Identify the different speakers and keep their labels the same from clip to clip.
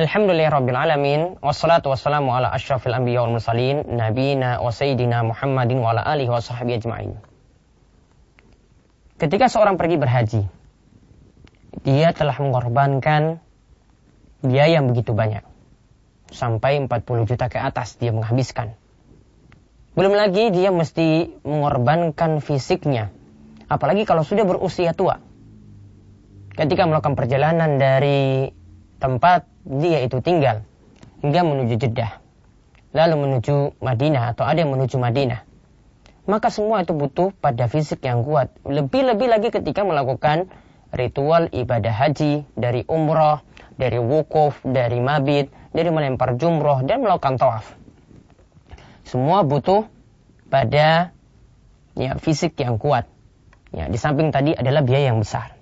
Speaker 1: Alhamdulillahirrabbilalamin Wassalatu wassalamu ala ashrafil anbiya wal mursalin Nabina wa sayyidina Muhammadin wa ala alihi wa sahbihi ajma'in. Ketika seorang pergi berhaji Dia telah mengorbankan biaya yang begitu banyak. Sampai 40 juta ke atas dia menghabiskan. Belum lagi dia mesti mengorbankan fisiknya. Apalagi kalau sudah berusia tua. Ketika melakukan perjalanan dari tempat dia itu tinggal hingga menuju Jeddah lalu menuju Madinah atau ada yang menuju Madinah maka semua itu butuh pada fisik yang kuat lebih-lebih lagi ketika melakukan ritual ibadah haji dari umroh dari wukuf, dari mabit, dari melempar jumroh dan melakukan tawaf. Semua butuh pada ya fisik yang kuat. Ya, di samping tadi adalah biaya yang besar.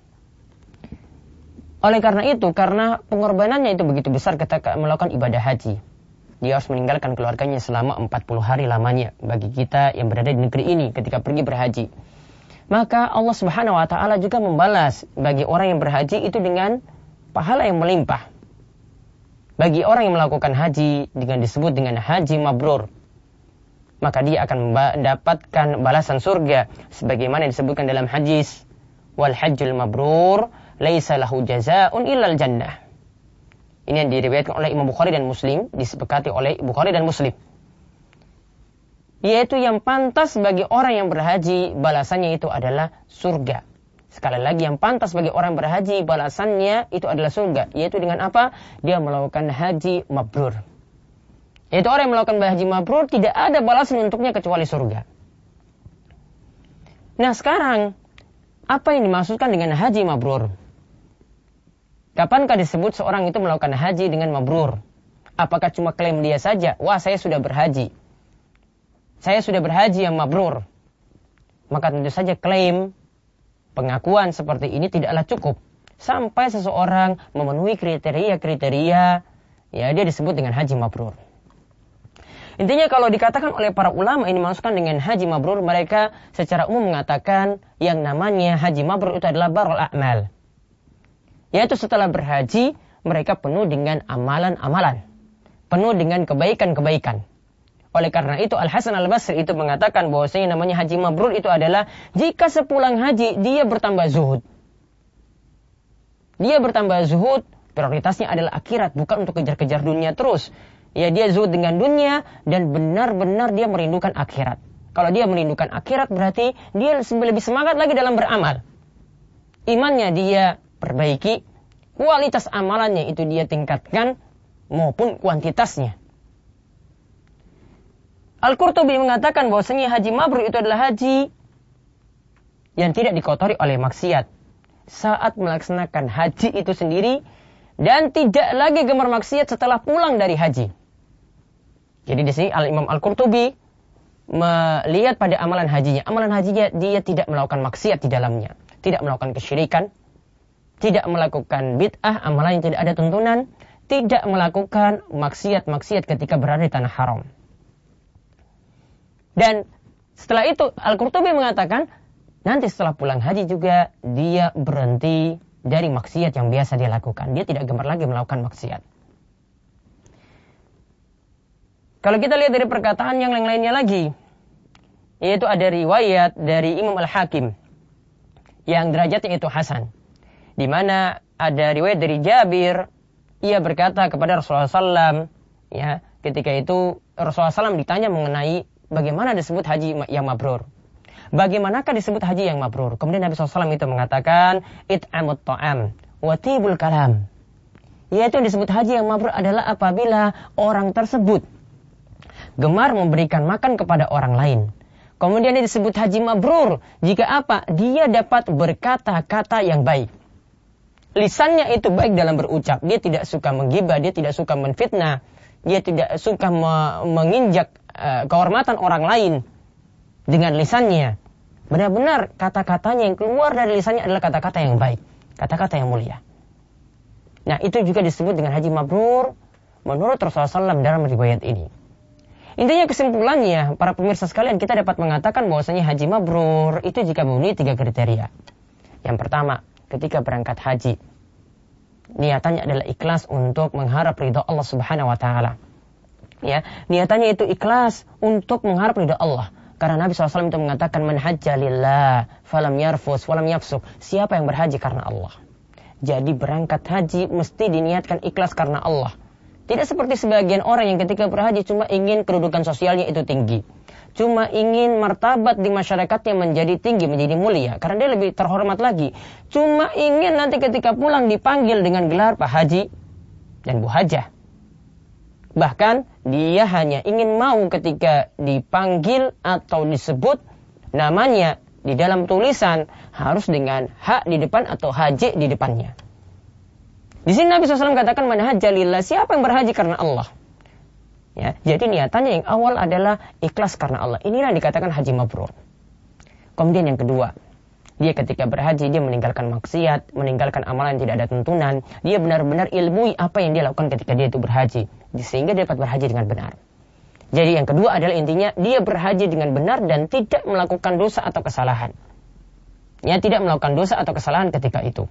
Speaker 1: Oleh karena itu, karena pengorbanannya itu begitu besar ketika melakukan ibadah haji. Dia harus meninggalkan keluarganya selama 40 hari lamanya bagi kita yang berada di negeri ini ketika pergi berhaji. Maka Allah Subhanahu wa taala juga membalas bagi orang yang berhaji itu dengan pahala yang melimpah. Bagi orang yang melakukan haji dengan disebut dengan haji mabrur, maka dia akan mendapatkan balasan surga sebagaimana disebutkan dalam hadis wal hajjul mabrur laisa lahu jazaa'un illal jannah. Ini yang diriwayatkan oleh Imam Bukhari dan Muslim, disepakati oleh Bukhari dan Muslim. Yaitu yang pantas bagi orang yang berhaji, balasannya itu adalah surga. Sekali lagi yang pantas bagi orang berhaji, balasannya itu adalah surga. Yaitu dengan apa? Dia melakukan haji mabrur. Yaitu orang yang melakukan haji mabrur tidak ada balasan untuknya kecuali surga. Nah sekarang, apa yang dimaksudkan dengan haji mabrur? Kapankah disebut seorang itu melakukan haji dengan mabrur? Apakah cuma klaim dia saja? Wah, saya sudah berhaji. Saya sudah berhaji yang mabrur. Maka tentu saja klaim pengakuan seperti ini tidaklah cukup. Sampai seseorang memenuhi kriteria-kriteria, ya dia disebut dengan haji mabrur. Intinya kalau dikatakan oleh para ulama ini dimaksudkan dengan haji mabrur, mereka secara umum mengatakan yang namanya haji mabrur itu adalah barul a'mal yaitu setelah berhaji, mereka penuh dengan amalan-amalan. Penuh dengan kebaikan-kebaikan. Oleh karena itu Al-Hasan Al-Basri itu mengatakan bahwasanya namanya haji mabrur itu adalah jika sepulang haji dia bertambah zuhud. Dia bertambah zuhud, prioritasnya adalah akhirat bukan untuk kejar-kejar dunia terus. Ya dia zuhud dengan dunia dan benar-benar dia merindukan akhirat. Kalau dia merindukan akhirat berarti dia lebih semangat lagi dalam beramal. Imannya dia perbaiki, kualitas amalannya itu dia tingkatkan maupun kuantitasnya. Al-Qurtubi mengatakan bahwasanya haji mabrur itu adalah haji yang tidak dikotori oleh maksiat. Saat melaksanakan haji itu sendiri dan tidak lagi gemar maksiat setelah pulang dari haji. Jadi di sini Al-Imam Al-Qurtubi melihat pada amalan hajinya. Amalan hajinya dia tidak melakukan maksiat di dalamnya. Tidak melakukan kesyirikan, tidak melakukan bid'ah, amalan yang tidak ada tuntunan, tidak melakukan maksiat-maksiat ketika berada di tanah haram. Dan setelah itu Al-Qurtubi mengatakan, nanti setelah pulang haji juga dia berhenti dari maksiat yang biasa dia lakukan. Dia tidak gemar lagi melakukan maksiat. Kalau kita lihat dari perkataan yang lain-lainnya lagi, yaitu ada riwayat dari Imam Al-Hakim yang derajatnya itu Hasan di mana ada riwayat dari Jabir ia berkata kepada Rasulullah SAW ya ketika itu Rasulullah SAW ditanya mengenai bagaimana disebut haji yang mabrur. Bagaimanakah disebut haji yang mabrur? Kemudian Nabi SAW itu mengatakan it'amut ta'am watibul kalam. Yaitu yang disebut haji yang mabrur adalah apabila orang tersebut gemar memberikan makan kepada orang lain. Kemudian ini disebut haji mabrur jika apa? Dia dapat berkata-kata yang baik lisannya itu baik dalam berucap. Dia tidak suka menggibah, dia tidak suka menfitnah, dia tidak suka me menginjak uh, kehormatan orang lain dengan lisannya. Benar-benar kata-katanya yang keluar dari lisannya adalah kata-kata yang baik, kata-kata yang mulia. Nah, itu juga disebut dengan haji mabrur menurut Rasulullah SAW dalam riwayat ini. Intinya kesimpulannya, para pemirsa sekalian, kita dapat mengatakan bahwasanya haji mabrur itu jika memenuhi tiga kriteria. Yang pertama, ketika berangkat haji. niatannya adalah ikhlas untuk mengharap ridho Allah Subhanahu wa taala. Ya, niatannya itu ikhlas untuk mengharap ridho Allah. Karena Nabi SAW itu mengatakan man lillah falam yarfus falam yafsuk. Siapa yang berhaji karena Allah? Jadi berangkat haji mesti diniatkan ikhlas karena Allah. Tidak seperti sebagian orang yang ketika berhaji cuma ingin kedudukan sosialnya itu tinggi. Cuma ingin martabat di masyarakatnya menjadi tinggi, menjadi mulia. Karena dia lebih terhormat lagi. Cuma ingin nanti ketika pulang dipanggil dengan gelar Pak Haji dan Bu Hajah. Bahkan dia hanya ingin mau ketika dipanggil atau disebut namanya di dalam tulisan harus dengan hak di depan atau haji di depannya. Di sini Nabi SAW katakan mana hajalillah siapa yang berhaji karena Allah. Ya, jadi niatannya yang awal adalah ikhlas karena Allah. Inilah yang dikatakan haji mabrur. Kemudian yang kedua, dia ketika berhaji dia meninggalkan maksiat, meninggalkan amalan yang tidak ada tuntunan. Dia benar-benar ilmui apa yang dia lakukan ketika dia itu berhaji sehingga dia dapat berhaji dengan benar. Jadi yang kedua adalah intinya dia berhaji dengan benar dan tidak melakukan dosa atau kesalahan. Ya tidak melakukan dosa atau kesalahan ketika itu.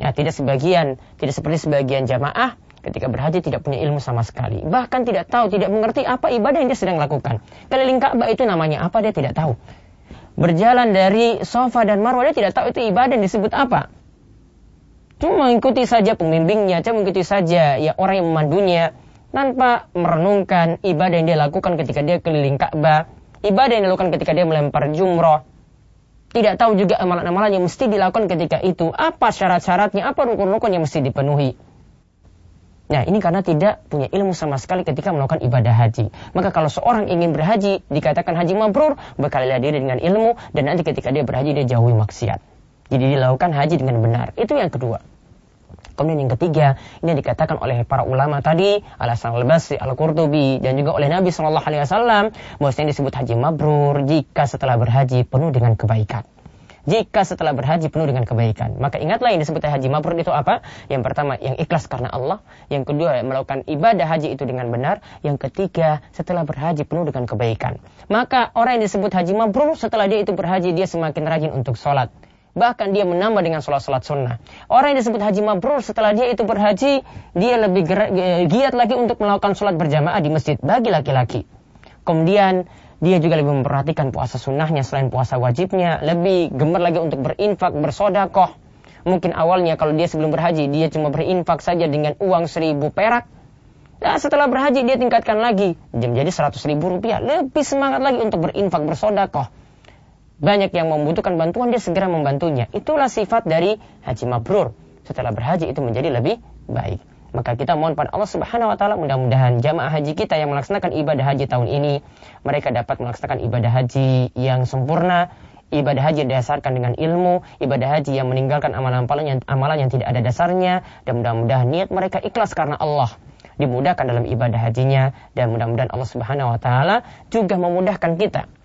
Speaker 1: Ya tidak sebagian, tidak seperti sebagian jamaah ketika berhaji tidak punya ilmu sama sekali. Bahkan tidak tahu, tidak mengerti apa ibadah yang dia sedang lakukan. Keliling Ka'bah itu namanya apa dia tidak tahu. Berjalan dari Sofa dan Marwah dia tidak tahu itu ibadah yang disebut apa. Cuma mengikuti saja pembimbingnya, cuma mengikuti saja ya orang yang memandunya, tanpa merenungkan ibadah yang dia lakukan ketika dia keliling Ka'bah, ibadah yang dia lakukan ketika dia melempar jumroh, tidak tahu juga amalan-amalan yang mesti dilakukan ketika itu, apa syarat-syaratnya, apa rukun-rukun yang mesti dipenuhi. Nah, ini karena tidak punya ilmu sama sekali ketika melakukan ibadah haji. Maka kalau seorang ingin berhaji, dikatakan haji mabrur, berkalilah diri dengan ilmu, dan nanti ketika dia berhaji, dia jauhi maksiat. Jadi dilakukan haji dengan benar. Itu yang kedua. Kemudian yang ketiga, ini dikatakan oleh para ulama tadi, Al-Hasan al-Basri, Al-Qurtubi, dan juga oleh Nabi Shallallahu Alaihi Wasallam, bahwasanya disebut haji mabrur jika setelah berhaji penuh dengan kebaikan. Jika setelah berhaji penuh dengan kebaikan. Maka ingatlah yang disebut haji mabrur itu apa? Yang pertama, yang ikhlas karena Allah. Yang kedua, melakukan ibadah haji itu dengan benar. Yang ketiga, setelah berhaji penuh dengan kebaikan. Maka orang yang disebut haji mabrur, setelah dia itu berhaji, dia semakin rajin untuk sholat Bahkan dia menambah dengan sholat-sholat sunnah. Orang yang disebut haji mabrur setelah dia itu berhaji, dia lebih giat lagi untuk melakukan sholat berjamaah di masjid bagi laki-laki. Kemudian dia juga lebih memperhatikan puasa sunnahnya selain puasa wajibnya. Lebih gemar lagi untuk berinfak, bersodakoh. Mungkin awalnya kalau dia sebelum berhaji, dia cuma berinfak saja dengan uang seribu perak. Nah, setelah berhaji dia tingkatkan lagi menjadi seratus ribu rupiah. Lebih semangat lagi untuk berinfak, bersodakoh banyak yang membutuhkan bantuan, dia segera membantunya. Itulah sifat dari haji mabrur. Setelah berhaji itu menjadi lebih baik. Maka kita mohon pada Allah Subhanahu wa taala mudah-mudahan jamaah haji kita yang melaksanakan ibadah haji tahun ini mereka dapat melaksanakan ibadah haji yang sempurna, ibadah haji didasarkan dengan ilmu, ibadah haji yang meninggalkan amalan-amalan yang, amalan yang tidak ada dasarnya dan mudah-mudahan niat mereka ikhlas karena Allah dimudahkan dalam ibadah hajinya. Dan mudah-mudahan Allah Subhanahu wa taala juga memudahkan kita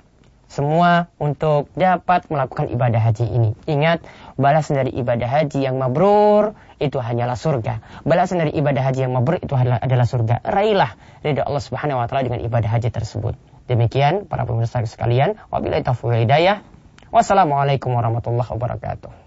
Speaker 1: semua untuk dapat melakukan ibadah haji ini. Ingat, balasan dari ibadah haji yang mabrur itu hanyalah surga. Balasan dari ibadah haji yang mabrur itu adalah, adalah surga. Raihlah ridha Allah Subhanahu wa taala dengan ibadah haji tersebut. Demikian para pemirsa sekalian, wabillahi taufiq hidayah. Wassalamualaikum warahmatullahi wabarakatuh.